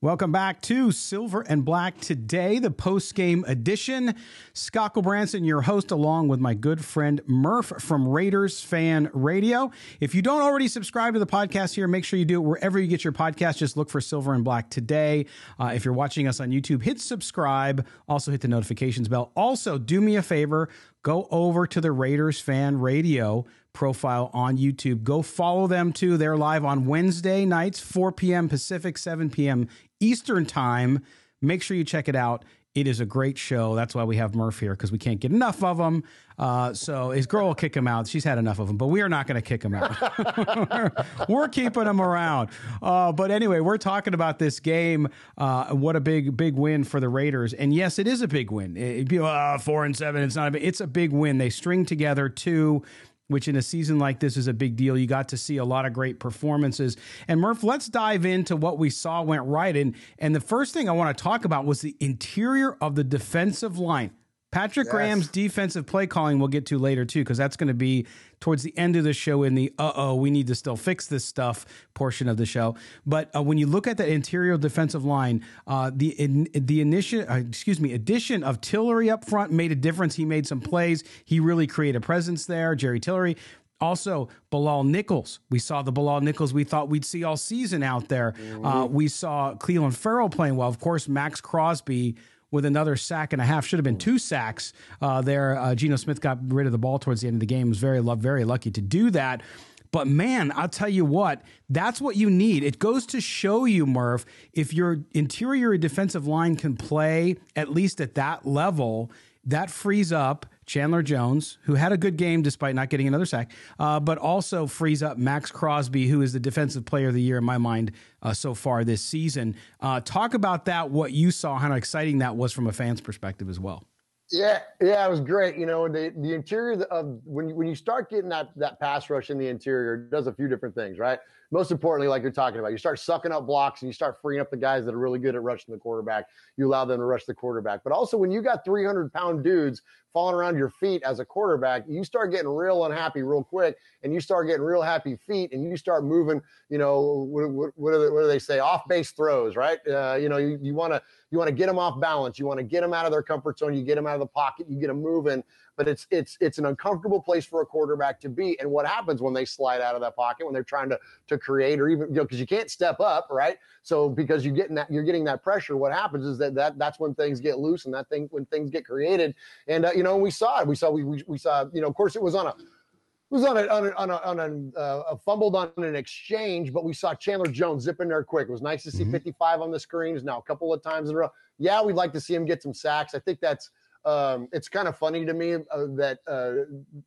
Welcome back to Silver and Black today, the post game edition. Scott Branson, your host, along with my good friend Murph from Raiders Fan Radio. If you don't already subscribe to the podcast here, make sure you do it wherever you get your podcast. Just look for Silver and Black today. Uh, if you're watching us on YouTube, hit subscribe. Also, hit the notifications bell. Also, do me a favor go over to the Raiders Fan Radio profile on YouTube. Go follow them too. They're live on Wednesday nights, 4 p.m. Pacific, 7 p.m. Eastern Time. Make sure you check it out. It is a great show. That's why we have Murph here because we can't get enough of him. Uh, so his girl will kick him out. She's had enough of him, but we are not going to kick him out. we're keeping him around. Uh, but anyway, we're talking about this game. Uh, what a big, big win for the Raiders. And yes, it is a big win. It, uh, four and seven. It's not. A, it's a big win. They string together two which in a season like this is a big deal. You got to see a lot of great performances. And Murph, let's dive into what we saw went right. And and the first thing I want to talk about was the interior of the defensive line. Patrick yes. Graham's defensive play calling we'll get to later too, because that's going to be towards the end of the show in the uh oh, we need to still fix this stuff portion of the show. But uh, when you look at the interior defensive line, uh, the in, the initial, uh, excuse me, addition of Tillery up front made a difference. He made some plays. He really created a presence there. Jerry Tillery. Also, Bilal Nichols. We saw the Bilal Nichols we thought we'd see all season out there. Mm-hmm. Uh, we saw Clelin Ferrell playing well. Of course, Maxx Crosby with another sack and a half. Should have been two sacks uh, there. Uh, Geno Smith got rid of the ball towards the end of the game. Was very very lucky to do that. But man, I'll tell you what, that's what you need. It goes to show you, Murph, if your interior defensive line can play at least at that level, that frees up Chandler Jones, who had a good game despite not getting another sack, uh, but also frees up Maxx Crosby, who is the defensive player of the year in my mind uh, so far this season. Uh, talk about that, what you saw, how exciting that was from a fan's perspective as well. Yeah, yeah, it was great. You know, the the interior of when you, when you start getting that that pass rush in the interior, does a few different things, right? Most importantly, like you're talking about, you start sucking up blocks and you start freeing up the guys that are really good at rushing the quarterback. You allow them to rush the quarterback. But also, when you got 300 pound dudes falling around your feet as a quarterback, you start getting real unhappy real quick and you start getting real happy feet and you start moving, you know, what, what, what, do, they, what do, they, say? Off base throws, right? Uh, you know, you, want to you want to get them off balance. You want to get them out of their comfort zone. You get them out of the pocket. You get them moving but it's it's it's an uncomfortable place for a quarterback to be. And what happens when they slide out of that pocket when they're trying to to create or even you know because you can't step up, right? So because you're getting that you're getting that pressure, what happens is that that that's when things get loose and that thing when things get created. And uh, you know we saw it. We saw we, we we saw you know of course it was on a it was on a on a, on a, on a, uh, fumbled on an exchange, but we saw Chandler Jones zip in there quick. It was nice to see mm-hmm. 55 on the screens now a couple of times in a row. Yeah, we'd like to see him get some sacks. I think that's um, it's kind of funny to me uh, that uh,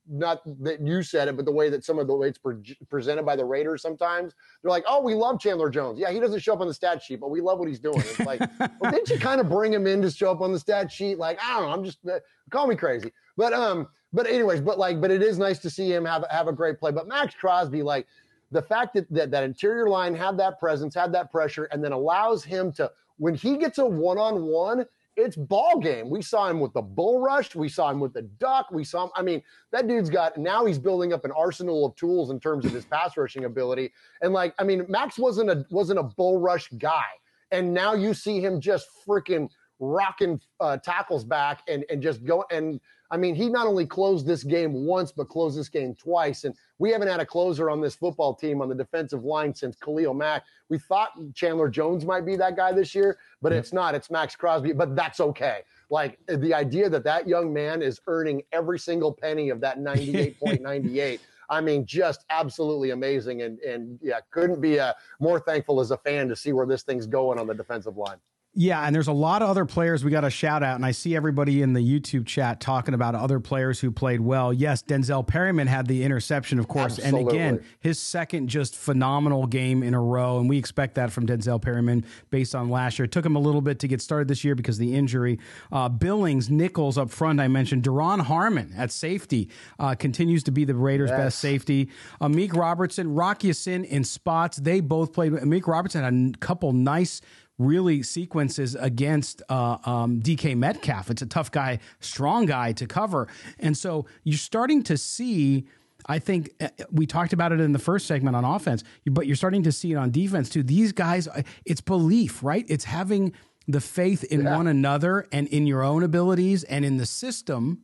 not that you said it, but the way that some of the way it's pre- presented by the Raiders sometimes they're like, "Oh, we love Chandler Jones. Yeah, he doesn't show up on the stat sheet, but we love what he's doing." It's like, well, didn't you kind of bring him in to show up on the stat sheet? Like, I don't know, I'm just uh, call me crazy, but um, but anyways, but like, but it is nice to see him have have a great play. But Maxx Crosby, like the fact that that, that interior line had that presence, had that pressure, and then allows him to when he gets a one on one it's ball game. We saw him with the bull rush. We saw him with the duck. We saw him. I mean, that dude's got now he's building up an arsenal of tools in terms of his pass rushing ability. And like, I mean, Maxx wasn't a wasn't a bull rush guy, and now you see him just freaking rocking uh, tackles back and and just go and I mean, he not only closed this game once, but closed this game twice. And we haven't had a closer on this football team on the defensive line since Khalil Mack. We thought Chandler Jones might be that guy this year, but it's not. It's Maxx Crosby, but that's okay. Like the idea that that young man is earning every single penny of that 98.98. I mean, just absolutely amazing. And, and yeah, couldn't be uh, more thankful as a fan to see where this thing's going on the defensive line. Yeah, and there's a lot of other players we got to shout out, and I see everybody in the YouTube chat talking about other players who played well. Yes, Denzel Perryman had the interception, of course, Absolutely. and again, his second just phenomenal game in a row, and we expect that from Denzel Perryman based on last year. It took him a little bit to get started this year because of the injury. Uh, Bilal, Nichols up front, I mentioned. Duron Harmon at safety uh, continues to be the Raiders' yes. best safety. Amik Robertson, Rock Ya-Sin in spots. They both played. Amik Robertson had a couple nice really sequences against uh, um, DK Metcalf. It's a tough guy, strong guy to cover. And so you're starting to see. I think uh, we talked about it in the first segment on offense, but you're starting to see it on defense too. These guys, uh, it's belief, right? It's having the faith in yeah. one another and in your own abilities and in the system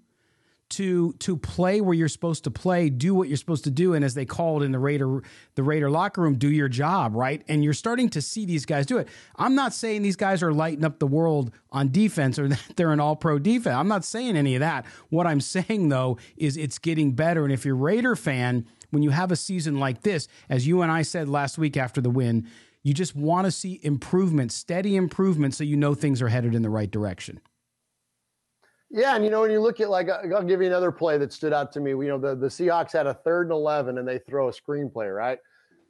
to to play where you're supposed to play, do what you're supposed to do, and as they call it in the Raider the Raider locker room, do your job, right? And you're starting to see these guys do it. I'm not saying these guys are lighting up the world on defense or that they're an all pro defense. I'm not saying any of that. What I'm saying though is it's getting better. And if you're Raider fan, when you have a season like this, as you and I said last week after the win, you just want to see improvement, steady improvement, so you know things are headed in the right direction. Yeah, and you know when you look at like I'll give you another play that stood out to me. You know the the Seahawks had a third and eleven, and they throw a screenplay, right?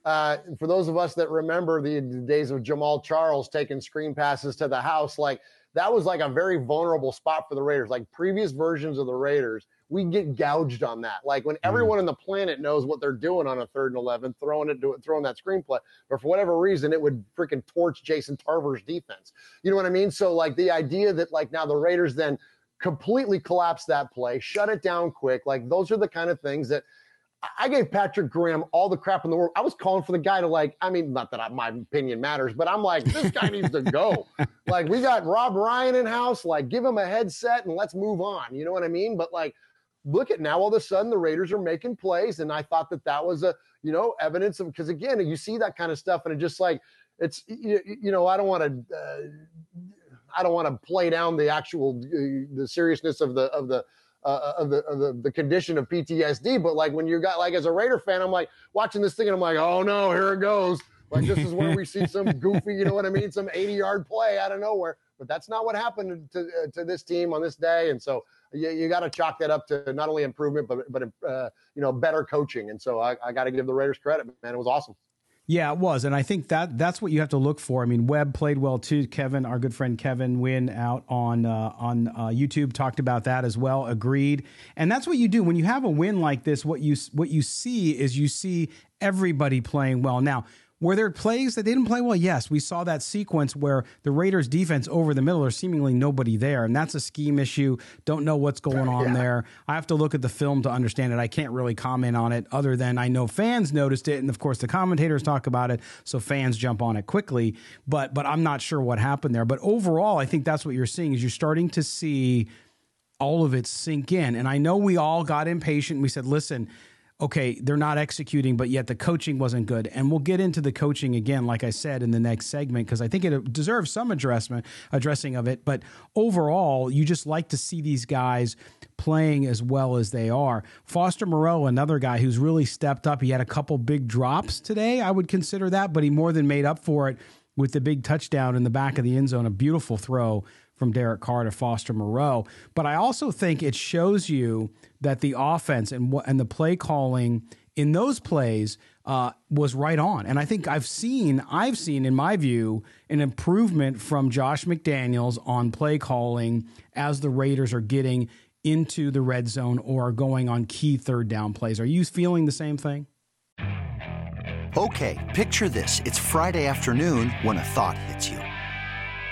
Uh, for those of us that remember the, the days of Jamaal Charles taking screen passes to the house, like that was like a very vulnerable spot for the Raiders. Like previous versions of the Raiders, we get gouged on that. Like when mm-hmm. everyone on the planet knows what they're doing on a third and eleven, throwing it, throwing that screenplay, but for whatever reason, it would freaking torch Jason Tarver's defense. You know what I mean? So like the idea that like now the Raiders then completely collapse that play, shut it down quick. Like those are the kind of things that I gave Patrick Graham all the crap in the world. I was calling for the guy to like, I mean, not that I, my opinion matters, but I'm like, this guy needs to go. Like we got Rob Ryan in house, like give him a headset and let's move on. You know what I mean? But like, look at now all of a sudden the Raiders are making plays. And I thought that that was a, you know, evidence of, because again, you see that kind of stuff and it just like, it's, you, you know, I don't want to, uh, I don't want to play down the actual uh, the seriousness of the of the uh, of the of the, the condition of PTSD. But like when you got like as a Raider fan, I'm like watching this thing and I'm like, oh no, here it goes. Like this is where we see some goofy, you know what I mean, some 80 yard play out of nowhere. But that's not what happened to uh, to this team on this day, and so you, you got to chalk that up to not only improvement but but uh, you know better coaching. And so I, I got to give the Raiders credit, man. It was awesome. Yeah, it was, and I think that that's what you have to look for. I mean, Webb played well too. Kevin, our good friend Kevin Wynn, out on uh, on uh, YouTube, talked about that as well. Agreed, and that's what you do when you have a win like this. What you what you see is you see everybody playing well. Now, were there plays that they didn't play well? Yes, we saw that sequence where the Raiders' defense over the middle, there's seemingly nobody there, and that's a scheme issue. Don't know what's going on yeah. there. I have to look at the film to understand it. I can't really comment on it other than I know fans noticed it, and of course the commentators talk about it, so fans jump on it quickly. But but I'm not sure what happened there. But overall, I think that's what you're seeing is you're starting to see all of it sink in. And I know we all got impatient. We said, listen okay, they're not executing, but yet the coaching wasn't good. And we'll get into the coaching again, like I said in the next segment, because I think it deserves some addressment addressing of it. But overall, you just like to see these guys playing as well as they are. Foster Moreau, another guy who's really stepped up. He had a couple big drops today. I would consider that, but he more than made up for it with the big touchdown in the back of the end zone, a beautiful throw from Derek Carr to Foster Moreau. But I also think it shows you that the offense and and the play calling in those plays uh, was right on. And I think I've seen I've seen in my view an improvement from Josh McDaniels on play calling as the Raiders are getting into the red zone or going on key third down plays. Are you feeling the same thing? Okay, picture this. It's Friday afternoon when a thought hits you.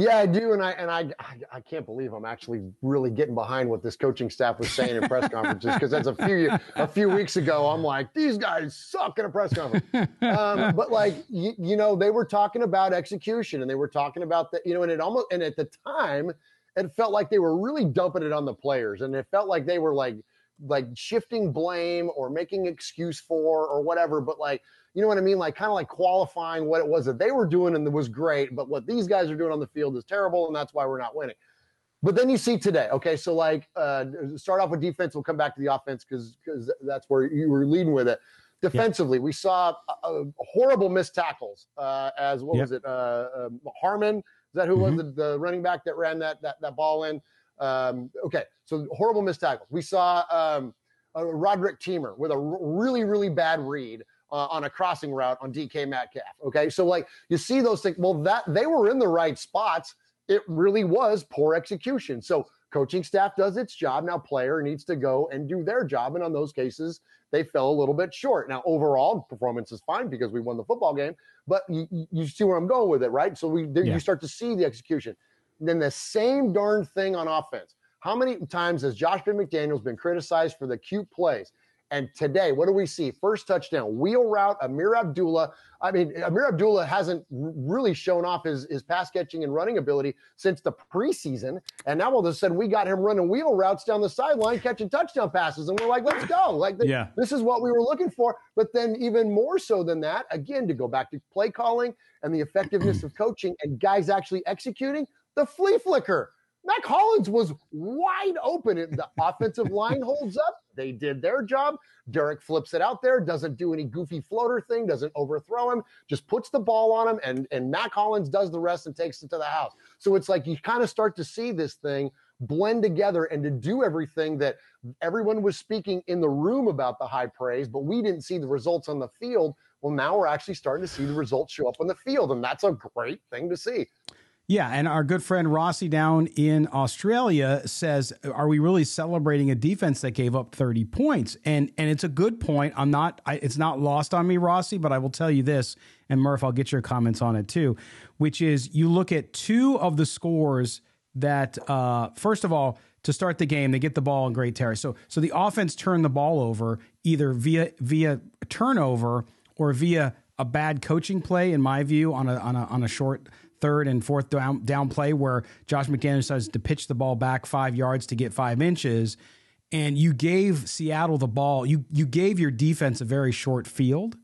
Yeah, I do, and I and I I can't believe I'm actually really getting behind what this coaching staff was saying in press conferences because that's a few a few weeks ago. I'm like, these guys suck in a press conference. Um, but like you, you know, they were talking about execution, and they were talking about that, you know, and it almost and at the time, it felt like they were really dumping it on the players, and it felt like they were like like shifting blame or making excuse for or whatever. But like you know what I mean? Like kind of like qualifying what it was that they were doing and it was great, but what these guys are doing on the field is terrible, and that's why we're not winning. But then you see today, okay, so like uh, start off with defense. We'll come back to the offense because because that's where you were leading with it. Defensively, yeah. we saw uh, horrible missed tackles. Uh, as what yep. was it? Uh, um, Harmon is that who mm-hmm. was the, the, running back that ran that that, that ball in? Um, okay, so horrible missed tackles. We saw um, Roderick Teamer with a r- really really bad read uh, on a crossing route on DK Metcalf. Okay, so like you see those things. Well, that they were in the right spots. It really was poor execution. So coaching staff does its job. Now player needs to go and do their job. And on those cases, they fell a little bit short. Now overall performance is fine because we won the football game. But you, you see where I'm going with it, right? So we yeah. you start to see the execution. Then the same darn thing on offense. How many times has Josh McDaniels been criticized for the cute plays? And today, what do we see? First touchdown, wheel route, Ameer Abdullah. I mean, Ameer Abdullah hasn't really shown off his, his pass catching and running ability since the preseason. And now all of a sudden, we got him running wheel routes down the sideline, catching touchdown passes. And we're like, let's go. Like, the, yeah. this is what we were looking for. But then, even more so than that, again, to go back to play calling and the effectiveness of coaching and guys actually executing the flea flicker. Mack Hollins was wide open. The offensive line holds up. They did their job. Derek flips it out there, doesn't do any goofy floater thing, doesn't overthrow him, just puts the ball on him, and, and Mack Hollins does the rest and takes it to the house. So it's like you kind of start to see this thing blend together and to do everything that everyone was speaking in the room about the high praise, but we didn't see the results on the field. Well, now we're actually starting to see the results show up on the field, and that's a great thing to see. Yeah, and our good friend Rossi down in Australia says, "Are we really celebrating a defense that gave up 30 points?" And and it's a good point. I'm not I, it's not lost on me, Rossi, but I will tell you this, and Murph, I'll get your comments on it too, which is you look at two of the scores that uh, first of all, to start the game, they get the ball in great terror. So so the offense turned the ball over either via via turnover or via a bad coaching play, in my view, on a on a on a short third and fourth down, down play where Josh McDaniels decides to pitch the ball back five yards to get five inches. And you gave Seattle the ball. You you gave your defense a very short field.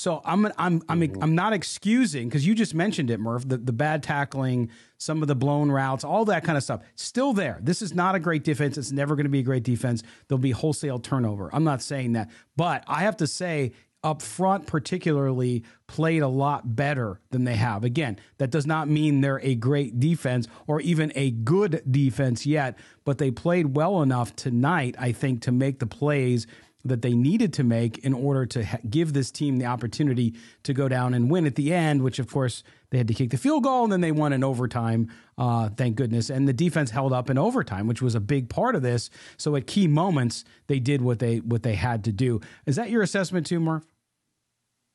So I'm I'm I'm mm-hmm. I'm not excusing because you just mentioned it, Murph. The the bad tackling, some of the blown routes, all that kind of stuff. Still there. This is not a great defense. It's never going to be a great defense. There'll be wholesale turnover. I'm not saying that, but I have to say up front, particularly, played a lot better than they have. Again, that does not mean they're a great defense or even a good defense yet, but they played well enough tonight, I think, to make the plays that they needed to make in order to ha- give this team the opportunity to go down and win at the end, which, of course, they had to kick the field goal and then they won in overtime. Uh, thank goodness. And the defense held up in overtime, which was a big part of this. So at key moments, they did what they what they had to do. Is that your assessment too, Murph?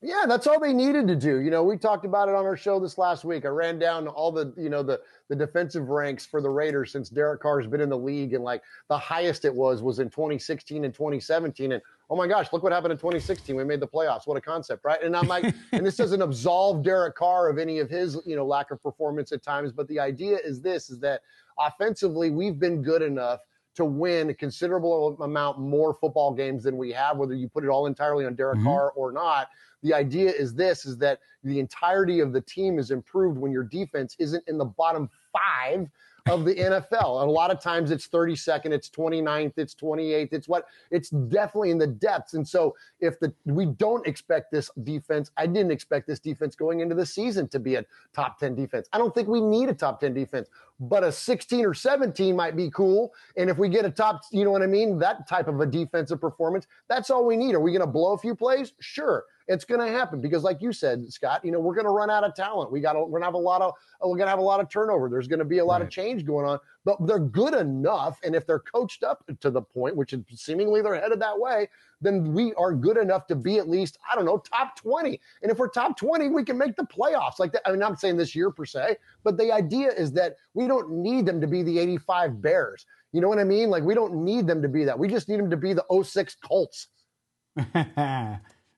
Yeah, that's all they needed to do. You know, we talked about it on our show this last week. I ran down all the, you know, the the defensive ranks for the Raiders since Derek Carr's been in the league, and like the highest it was was in 2016 and 2017. And oh my gosh, look what happened in 2016. We made the playoffs. What a concept, right? And I'm like, and this doesn't absolve Derek Carr of any of his, you know, lack of performance at times. But the idea is this: is that offensively, we've been good enough to win a considerable amount more football games than we have, whether you put it all entirely on Derek mm-hmm. Carr or not. The idea is this is that the entirety of the team is improved when your defense isn't in the bottom five of the NFL. And a lot of times it's 32nd, it's 29th, it's 28th. It's what it's definitely in the depths. And so if the we don't expect this defense, I didn't expect this defense going into the season to be a top 10 defense. I don't think we need a top 10 defense, but a 16 or 17 might be cool. And if we get a top, you know what I mean, that type of a defensive performance, that's all we need. Are we going to blow a few plays? Sure. It's going to happen because, like you said, Scott, you know we're going to run out of talent. We got to we're going to have a lot of we're going to have a lot of turnover. There's going to be a lot right. of change going on, but they're good enough, and if they're coached up to the point, which is seemingly they're headed that way, then we are good enough to be at least I don't know top twenty. And if we're top twenty, we can make the playoffs. Like. I mean, I'm not saying this year per se, but the idea is that we don't need them to be the 85 Bears. You know what I mean? Like we don't need them to be that. We just need them to be the 06 Colts.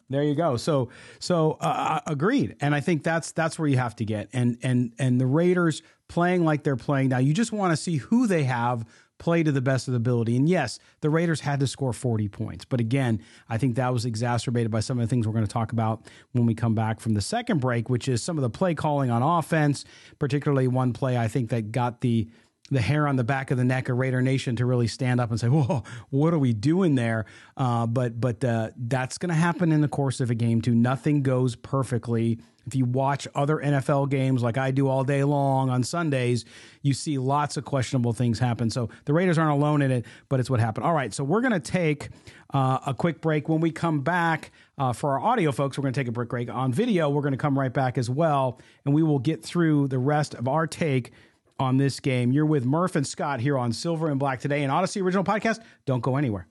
There you go. So so uh, uh, agreed, and I think that's that's where you have to get and and and the Raiders playing like they're playing now. You just want to see who they have play to the best of the ability. And yes, the Raiders had to score 40 points. But again, I think that was exacerbated by some of the things we're going to talk about when we come back from the second break, which is some of the play calling on offense, particularly one play I think that got the the hair on the back of the neck of Raider Nation to really stand up and say, "Whoa, what are we doing there?" Uh, but but uh, that's going to happen in the course of a game too. Nothing goes perfectly. If you watch other NFL games like I do all day long on Sundays, you see lots of questionable things happen. So the Raiders aren't alone in it, but it's what happened. All right, so we're going to take uh, a quick break. When we come back uh, for our audio folks, we're going to take a break. break on video. We're going to come right back as well, and we will get through the rest of our take on this game. You're with Murph and Scott here on Silver and Black today, an Odyssey original podcast. Don't go anywhere.